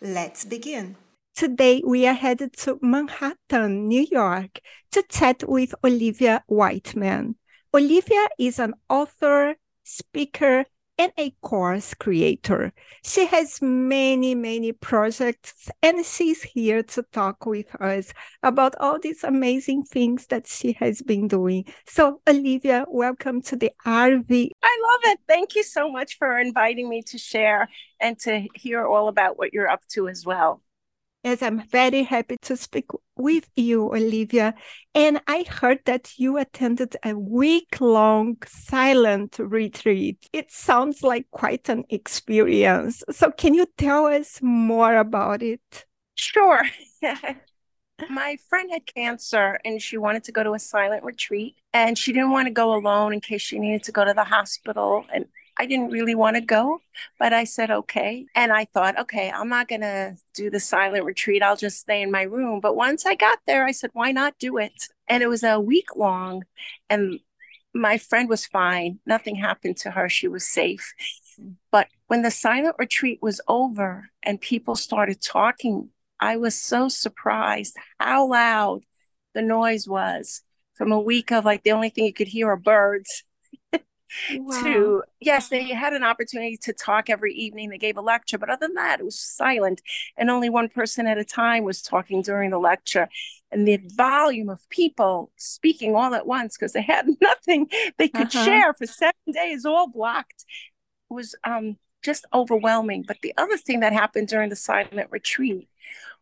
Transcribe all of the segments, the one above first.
Let's begin. Today, we are headed to Manhattan, New York, to chat with Olivia Whiteman. Olivia is an author, speaker, and a course creator. She has many, many projects, and she's here to talk with us about all these amazing things that she has been doing. So, Olivia, welcome to the RV. I love it. Thank you so much for inviting me to share and to hear all about what you're up to as well. Yes, I'm very happy to speak with you, Olivia. And I heard that you attended a week long silent retreat. It sounds like quite an experience. So, can you tell us more about it? Sure. My friend had cancer and she wanted to go to a silent retreat and she didn't want to go alone in case she needed to go to the hospital. And I didn't really want to go, but I said, okay. And I thought, okay, I'm not going to do the silent retreat. I'll just stay in my room. But once I got there, I said, why not do it? And it was a week long. And my friend was fine. Nothing happened to her. She was safe. But when the silent retreat was over and people started talking, I was so surprised how loud the noise was from a week of like the only thing you could hear are birds wow. to yes they had an opportunity to talk every evening they gave a lecture but other than that it was silent and only one person at a time was talking during the lecture and the volume of people speaking all at once because they had nothing they could uh-huh. share for seven days all blocked was um, just overwhelming but the other thing that happened during the silent retreat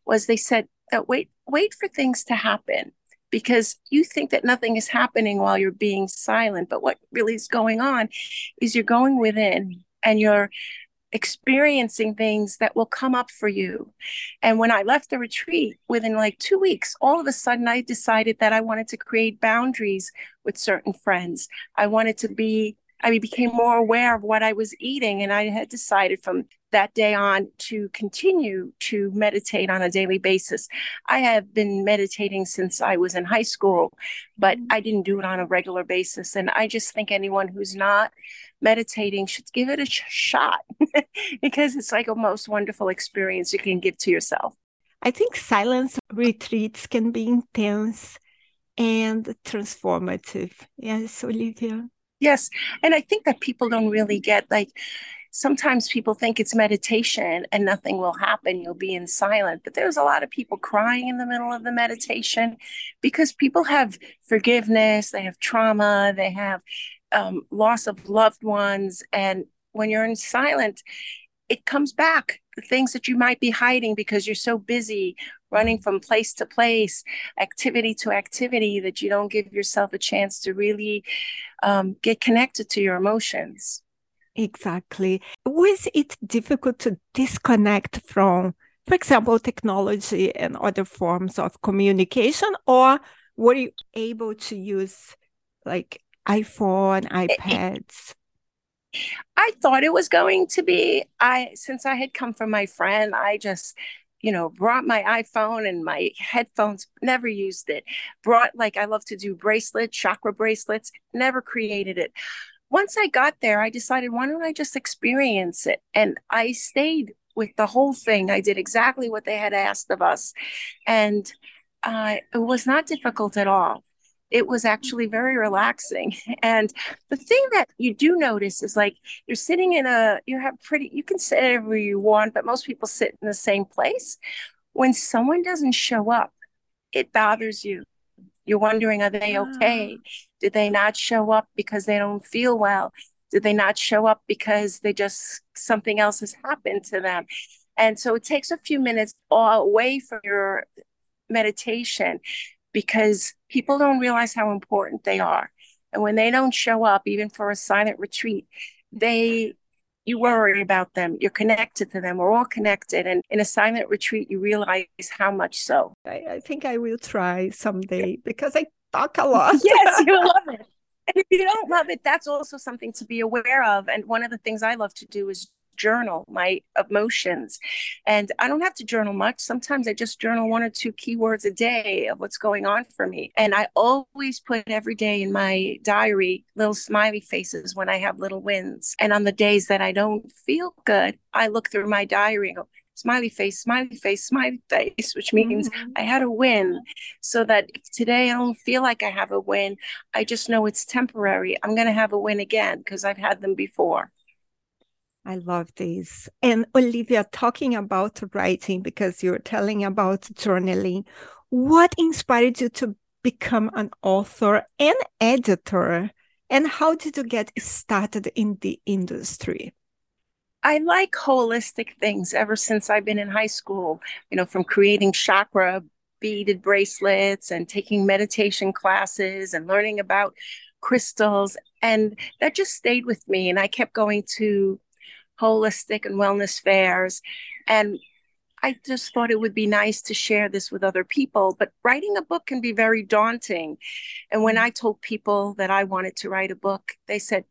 was they said that wait wait for things to happen because you think that nothing is happening while you're being silent. But what really is going on is you're going within and you're experiencing things that will come up for you. And when I left the retreat, within like two weeks, all of a sudden I decided that I wanted to create boundaries with certain friends. I wanted to be I became more aware of what I was eating. And I had decided from that day on to continue to meditate on a daily basis. I have been meditating since I was in high school, but mm-hmm. I didn't do it on a regular basis. And I just think anyone who's not meditating should give it a sh- shot because it's like a most wonderful experience you can give to yourself. I think silence retreats can be intense and transformative. Yes, Olivia. Yes. And I think that people don't really get like, sometimes people think it's meditation and nothing will happen. You'll be in silence. But there's a lot of people crying in the middle of the meditation because people have forgiveness, they have trauma, they have um, loss of loved ones. And when you're in silence, it comes back the things that you might be hiding because you're so busy running from place to place, activity to activity, that you don't give yourself a chance to really um, get connected to your emotions. Exactly. Was it difficult to disconnect from, for example, technology and other forms of communication, or were you able to use like iPhone, iPads? I thought it was going to be. I since I had come from my friend, I just you know, brought my iPhone and my headphones, never used it. Brought like I love to do bracelets, chakra bracelets, never created it. Once I got there, I decided, why don't I just experience it? And I stayed with the whole thing. I did exactly what they had asked of us. And uh, it was not difficult at all it was actually very relaxing. And the thing that you do notice is like you're sitting in a, you have pretty, you can sit wherever you want, but most people sit in the same place. When someone doesn't show up, it bothers you. You're wondering, are they okay? Ah. Did they not show up because they don't feel well? Did they not show up because they just something else has happened to them? And so it takes a few minutes away from your meditation because people don't realize how important they are. And when they don't show up, even for a silent retreat, they you worry about them. You're connected to them. We're all connected. And in a silent retreat, you realize how much so. I, I think I will try someday because I talk a lot. yes, you love it. And if you don't love it, that's also something to be aware of. And one of the things I love to do is journal my emotions. And I don't have to journal much. Sometimes I just journal one or two keywords a day of what's going on for me. And I always put every day in my diary little smiley faces when I have little wins. And on the days that I don't feel good, I look through my diary and go, smiley face, smiley face, smiley face, which means mm-hmm. I had a win. So that today I don't feel like I have a win, I just know it's temporary. I'm going to have a win again because I've had them before. I love this. And Olivia, talking about writing, because you're telling about journaling, what inspired you to become an author and editor? And how did you get started in the industry? I like holistic things ever since I've been in high school, you know, from creating chakra beaded bracelets and taking meditation classes and learning about crystals. And that just stayed with me. And I kept going to holistic and wellness fairs. And I just thought it would be nice to share this with other people. But writing a book can be very daunting. And when I told people that I wanted to write a book, they said,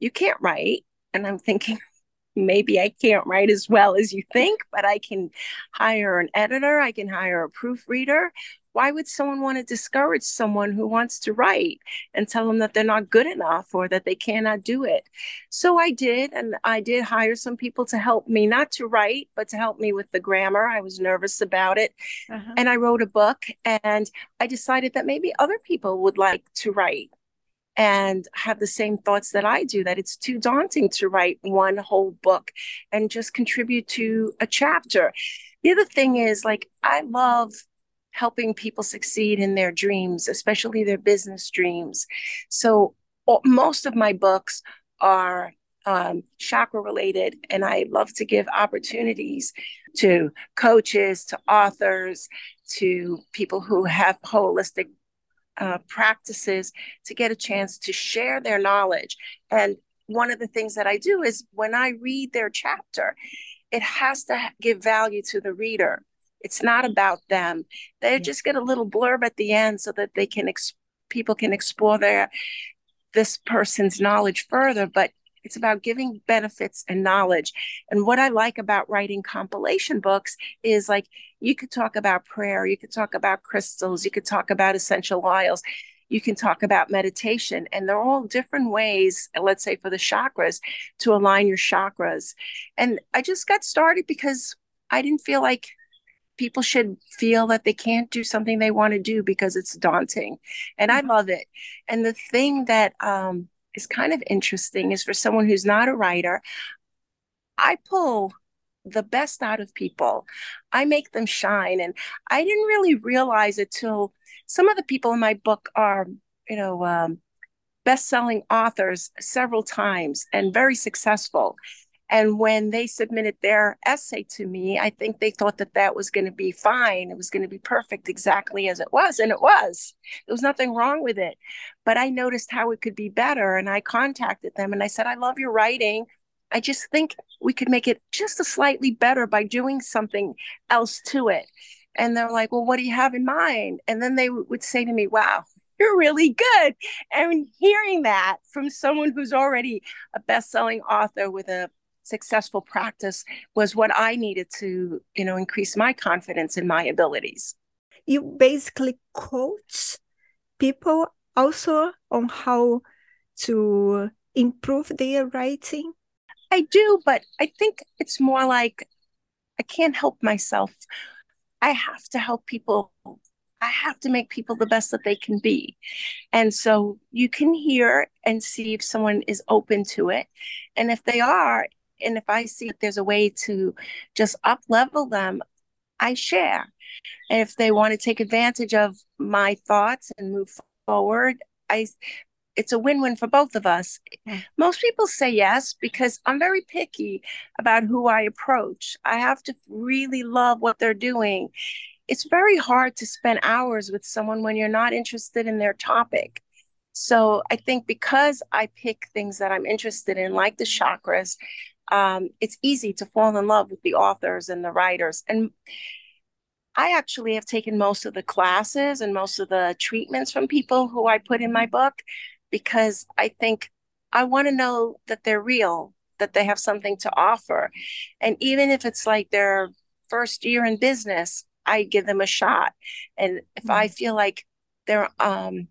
You can't write. And I'm thinking, maybe I can't write as well as you think, but I can hire an editor, I can hire a proofreader, why would someone want to discourage someone who wants to write and tell them that they're not good enough or that they cannot do it? So I did, and I did hire some people to help me, not to write, but to help me with the grammar. I was nervous about it. Uh-huh. And I wrote a book, and I decided that maybe other people would like to write and have the same thoughts that I do that it's too daunting to write one whole book and just contribute to a chapter. The other thing is, like, I love helping people succeed in their dreams, especially their business dreams. So most of my books are um, chakra related, and I love to give opportunities to coaches, to authors, to people who have holistic uh, practices to get a chance to share their knowledge. And one of the things that I do is when I read their chapter, it has to give value to the reader. It's not about them. They just get a little blurb at the end so that they can ex- people can explore their this person's knowledge further, but it's about giving benefits and knowledge. And what I like about writing compilation books is like you could talk about prayer, you could talk about crystals, you could talk about essential oils, you can talk about meditation, and they're all different ways, let's say for the chakras, to align your chakras. And I just got started because I didn't feel like people should feel that they can't do something they want to do because it's daunting. And I mm-hmm. love it. And the thing that um, is kind of interesting is for someone who's not a writer, I pull the best out of people. I make them shine. And I didn't really realize it till some of the people in my book are, you know, um, best selling authors several times and very successful. And when they submitted their essay to me, I think they thought that that was going to be fine. It was going to be perfect exactly as it was. And it was. There was nothing wrong with it. But I noticed how it could be better. And I contacted them and I said, I love your writing. I just think we could make it just a slightly better by doing something else to it. And they're like, Well, what do you have in mind? And then they would say to me, Wow, you're really good. And hearing that from someone who's already a best selling author with a successful practice was what I needed to, you know, increase my confidence in my abilities. You basically coach people also on how to improve their writing? I do, but I think it's more like I can't help myself. I have to help people I have to make people the best that they can be. And so you can hear and see if someone is open to it. And if they are, and if I see if there's a way to just up level them, I share. And if they want to take advantage of my thoughts and move forward, I it's a win-win for both of us. Most people say yes because I'm very picky about who I approach. I have to really love what they're doing. It's very hard to spend hours with someone when you're not interested in their topic. So I think because I pick things that I'm interested in, like the chakras, um, it's easy to fall in love with the authors and the writers. And I actually have taken most of the classes and most of the treatments from people who I put in my book because I think I want to know that they're real, that they have something to offer. And even if it's like their first year in business, I give them a shot. And if mm-hmm. I feel like they're um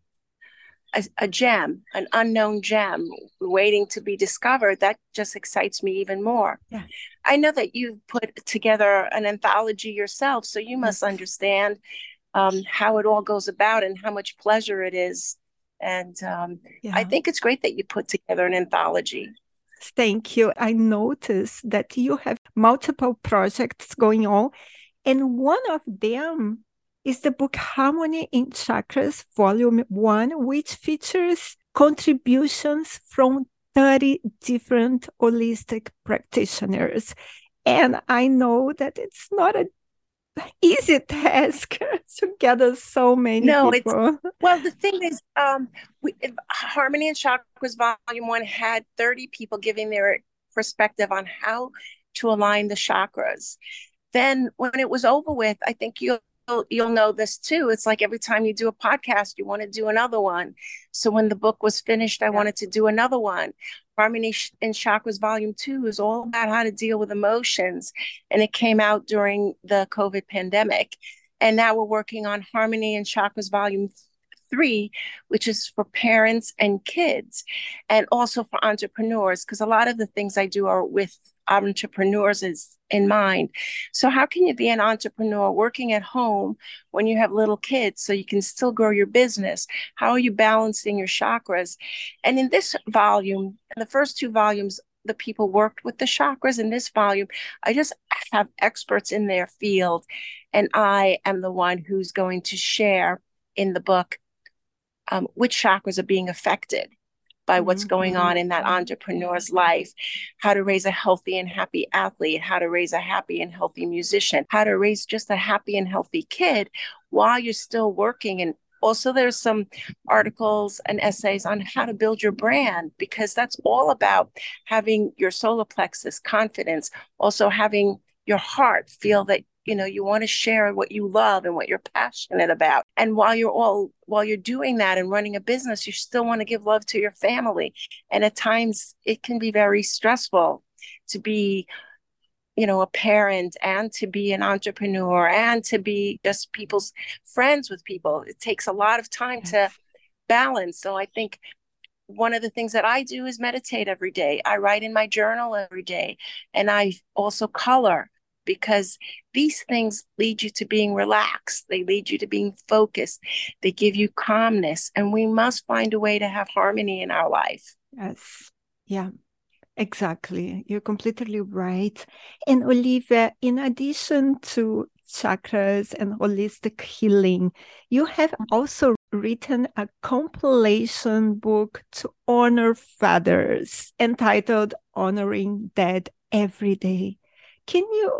a, a, gem, an unknown gem waiting to be discovered, that just excites me even more. Yeah. I know that you've put together an anthology yourself, so you must understand um, how it all goes about and how much pleasure it is. And um, yeah. I think it's great that you put together an anthology. Thank you. I noticed that you have multiple projects going on, and one of them is the book Harmony in Chakras, Volume 1, which features contributions from 30 different holistic practitioners. And I know that it's not an easy task to gather so many no, people. It's, well, the thing is, um, we, Harmony in Chakras Volume 1 had 30 people giving their perspective on how to align the chakras. Then, when it was over with, I think you'll you'll know this too. It's like every time you do a podcast, you want to do another one. So when the book was finished, I yeah. wanted to do another one. Harmony in Chakras Volume 2 is all about how to deal with emotions. And it came out during the COVID pandemic. And now we're working on Harmony in Chakras Volume three, which is for parents and kids, and also for entrepreneurs, because a lot of the things I do are with entrepreneurs is in mind. So how can you be an entrepreneur working at home when you have little kids so you can still grow your business? How are you balancing your chakras? And in this volume, the first two volumes, the people worked with the chakras in this volume. I just have experts in their field, and I am the one who's going to share in the book um, which chakras are being affected by what's mm-hmm. going on in that entrepreneur's life, how to raise a healthy and happy athlete, how to raise a happy and healthy musician, how to raise just a happy and healthy kid while you're still working and also there's some articles and essays on how to build your brand because that's all about having your solar plexus confidence also having your heart feel that you know you want to share what you love and what you're passionate about. And while you're all while you're doing that and running a business you still want to give love to your family. And at times it can be very stressful to be you know a parent and to be an entrepreneur and to be just people's friends with people. It takes a lot of time to balance. So i think one of the things that I do is meditate every day. I write in my journal every day. And I also color because these things lead you to being relaxed. They lead you to being focused. They give you calmness. And we must find a way to have harmony in our life. Yes. Yeah. Exactly. You're completely right. And Olivia, in addition to chakras and holistic healing, you have also written a compilation book to honor fathers entitled Honoring Dad Every Day. Can you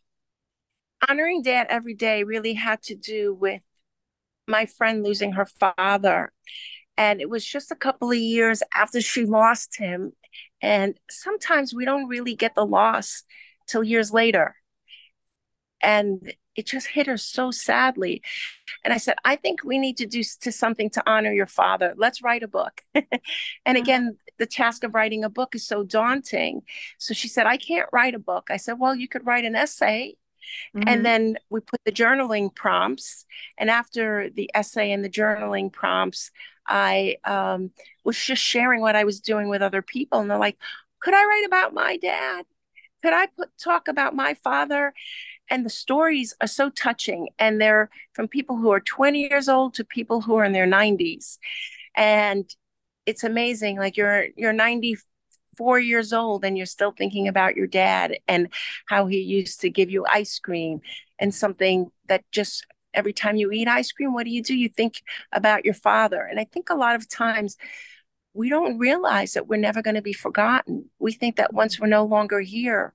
Honoring dad every day really had to do with my friend losing her father. And it was just a couple of years after she lost him. And sometimes we don't really get the loss till years later. And it just hit her so sadly. And I said, I think we need to do to something to honor your father. Let's write a book. and mm-hmm. again, the task of writing a book is so daunting. So she said, I can't write a book. I said, Well, you could write an essay. Mm-hmm. And then we put the journaling prompts. And after the essay and the journaling prompts, I um, was just sharing what I was doing with other people. And they're like, could I write about my dad? Could I put, talk about my father? And the stories are so touching. And they're from people who are 20 years old to people who are in their 90s. And it's amazing. Like you're you're 90 four years old and you're still thinking about your dad and how he used to give you ice cream and something that just every time you eat ice cream, what do you do? You think about your father. And I think a lot of times we don't realize that we're never going to be forgotten. We think that once we're no longer here,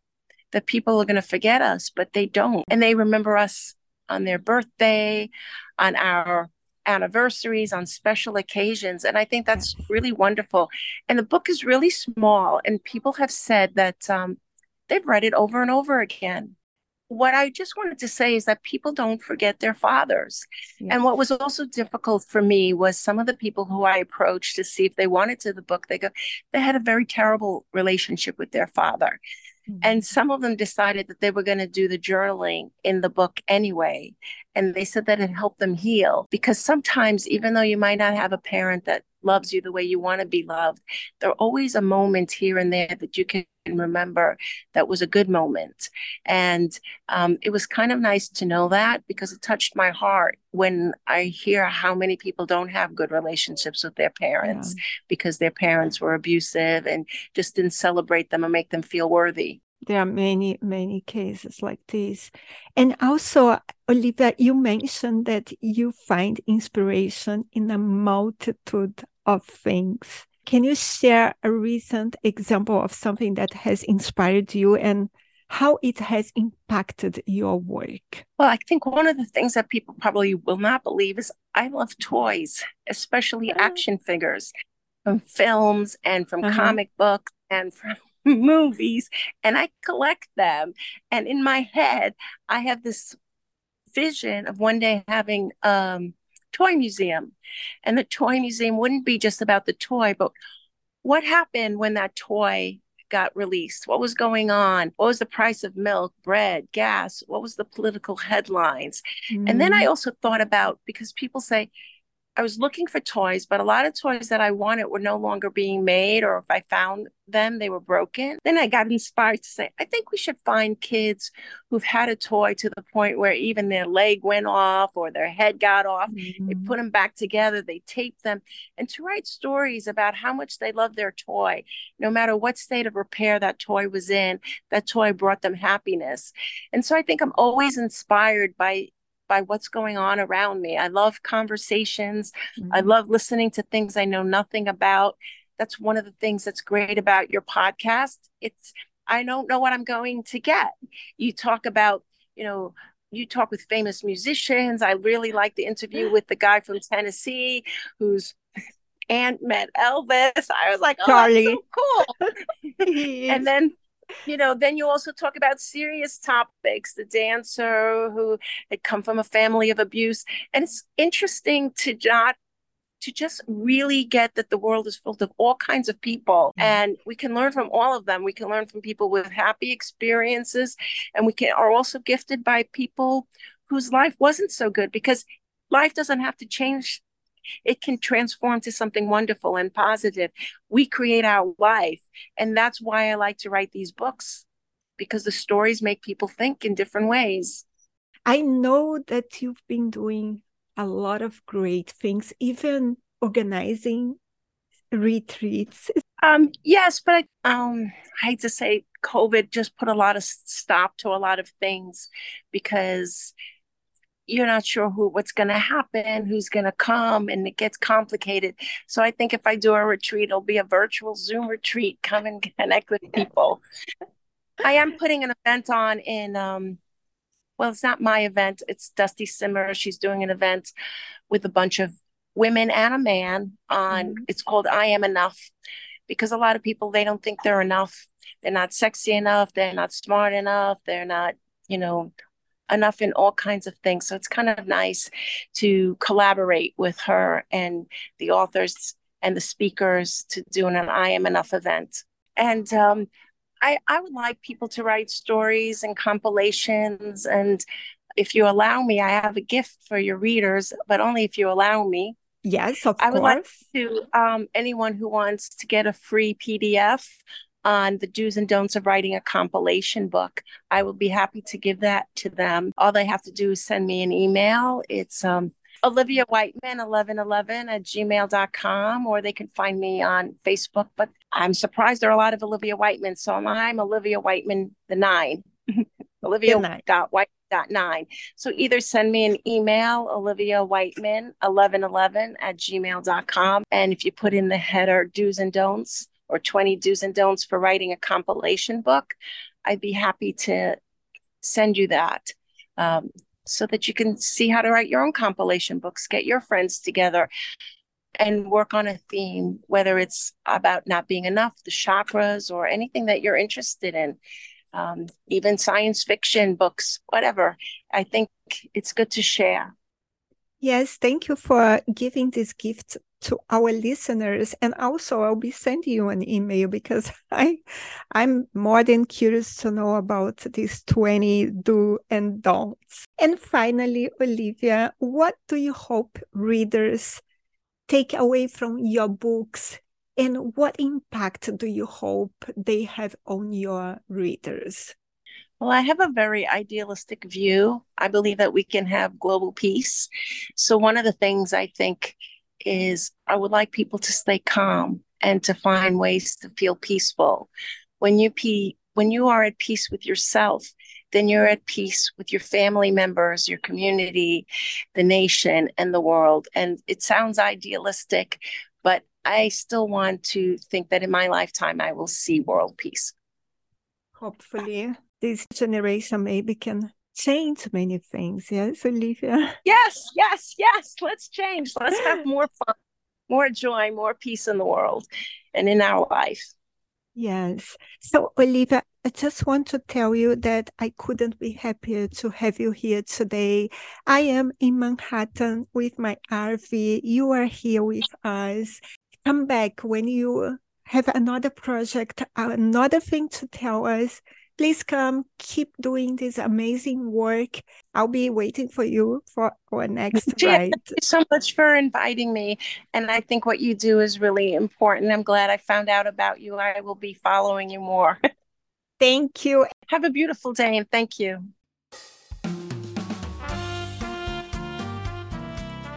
that people are going to forget us, but they don't. And they remember us on their birthday, on our anniversaries, on special occasions. And I think that's really wonderful. And the book is really small, and people have said that um, they've read it over and over again. What I just wanted to say is that people don't forget their fathers. And what was also difficult for me was some of the people who I approached to see if they wanted to the book, they go, they had a very terrible relationship with their father. Mm-hmm. And some of them decided that they were going to do the journaling in the book anyway. And they said that it helped them heal because sometimes, even though you might not have a parent that loves you the way you want to be loved, there are always a moment here and there that you can remember that was a good moment. And um, it was kind of nice to know that because it touched my heart when I hear how many people don't have good relationships with their parents yeah. because their parents were abusive and just didn't celebrate them and make them feel worthy. There are many, many cases like this. And also, Olivia, you mentioned that you find inspiration in a multitude of things. Can you share a recent example of something that has inspired you and how it has impacted your work? Well, I think one of the things that people probably will not believe is I love toys, especially uh-huh. action figures from films and from uh-huh. comic books and from movies, and I collect them. And in my head, I have this vision of one day having um, toy museum. And the toy museum wouldn't be just about the toy, but what happened when that toy got released? What was going on? What was the price of milk, bread, gas? What was the political headlines? Mm-hmm. And then I mm. also thought about because people say, I was looking for toys, but a lot of toys that I wanted were no longer being made, or if I found them, they were broken. Then I got inspired to say, I think we should find kids who've had a toy to the point where even their leg went off or their head got off. Mm-hmm. They put them back together, they taped them, and to write stories about how much they love their toy. No matter what state of repair that toy was in, that toy brought them happiness. And so I think I'm always inspired by by what's going on around me. I love conversations. Mm-hmm. I love listening to things I know nothing about. That's one of the things that's great about your podcast. It's I don't know what I'm going to get. You talk about, you know, you talk with famous musicians. I really like the interview with the guy from Tennessee who's aunt met Elvis. I was like, oh, Charlie. so cool. and then you know, then you also talk about serious topics. The dancer who had come from a family of abuse, and it's interesting to not to just really get that the world is filled of all kinds of people mm-hmm. and we can learn from all of them we can learn from people with happy experiences and we can are also gifted by people whose life wasn't so good because life doesn't have to change it can transform to something wonderful and positive. We create our life. And that's why I like to write these books because the stories make people think in different ways. I know that you've been doing a lot of great things, even organizing retreats. Um, yes, but I, um, I hate to say COVID just put a lot of stop to a lot of things because you're not sure who what's going to happen, who's going to come, and it gets complicated. So I think if I do a retreat, it'll be a virtual Zoom retreat. Come and connect with people. I am putting an event on in um, well, it's not my event. It's Dusty Simmer. She's doing an event with a bunch of women and a man on mm-hmm. it's called I Am Enough because a lot of people they don't think they're enough. They're not sexy enough, they're not smart enough, they're not, you know, enough in all kinds of things. So it's kind of nice to collaborate with her and the authors and the speakers to do an I Am Enough event. And um, I, I would like people to write stories and compilations. And if you allow me, I have a gift for your readers, but only if you allow me. Yes, of I would course. like to um, anyone who wants to get a free PDF on the do's and don'ts of writing a compilation book. I will be happy to give that to them. All they have to do is send me an email. It's um, Olivia Whiteman 1111 at gmail.com, or they can find me on Facebook. But I'm surprised there are a lot of Olivia Whiteman. So I'm Olivia Whiteman, the nine. Olivia nine. dot White dot nine. So either send me an email, Olivia Whiteman 1111 at gmail.com. And if you put in the header do's and don'ts or 20 do's and don'ts for writing a compilation book, I'd be happy to send you that. Um, so that you can see how to write your own compilation books, get your friends together and work on a theme, whether it's about not being enough, the chakras, or anything that you're interested in, um, even science fiction books, whatever. I think it's good to share. Yes, thank you for giving this gift to our listeners and also I'll be sending you an email because I I'm more than curious to know about these 20 do and don'ts. And finally, Olivia, what do you hope readers take away from your books and what impact do you hope they have on your readers? Well, I have a very idealistic view. I believe that we can have global peace. So, one of the things I think is I would like people to stay calm and to find ways to feel peaceful. When you pe- when you are at peace with yourself, then you're at peace with your family members, your community, the nation, and the world. And it sounds idealistic, but I still want to think that in my lifetime I will see world peace. Hopefully, this generation maybe can change many things. Yes, Olivia? Yes, yes, yes. Let's change. Let's have more fun, more joy, more peace in the world and in our life. Yes. So, Olivia, I just want to tell you that I couldn't be happier to have you here today. I am in Manhattan with my RV. You are here with us. Come back when you have another project, another thing to tell us please come keep doing this amazing work. I'll be waiting for you for our next Jan, ride. thank you so much for inviting me. And i think what you do is really important. I'm glad i found out about you. I will be following you more. Thank you. Have a beautiful day and thank you.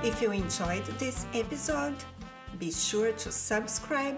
If you enjoyed this episode be sure to subscribe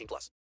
18 plus.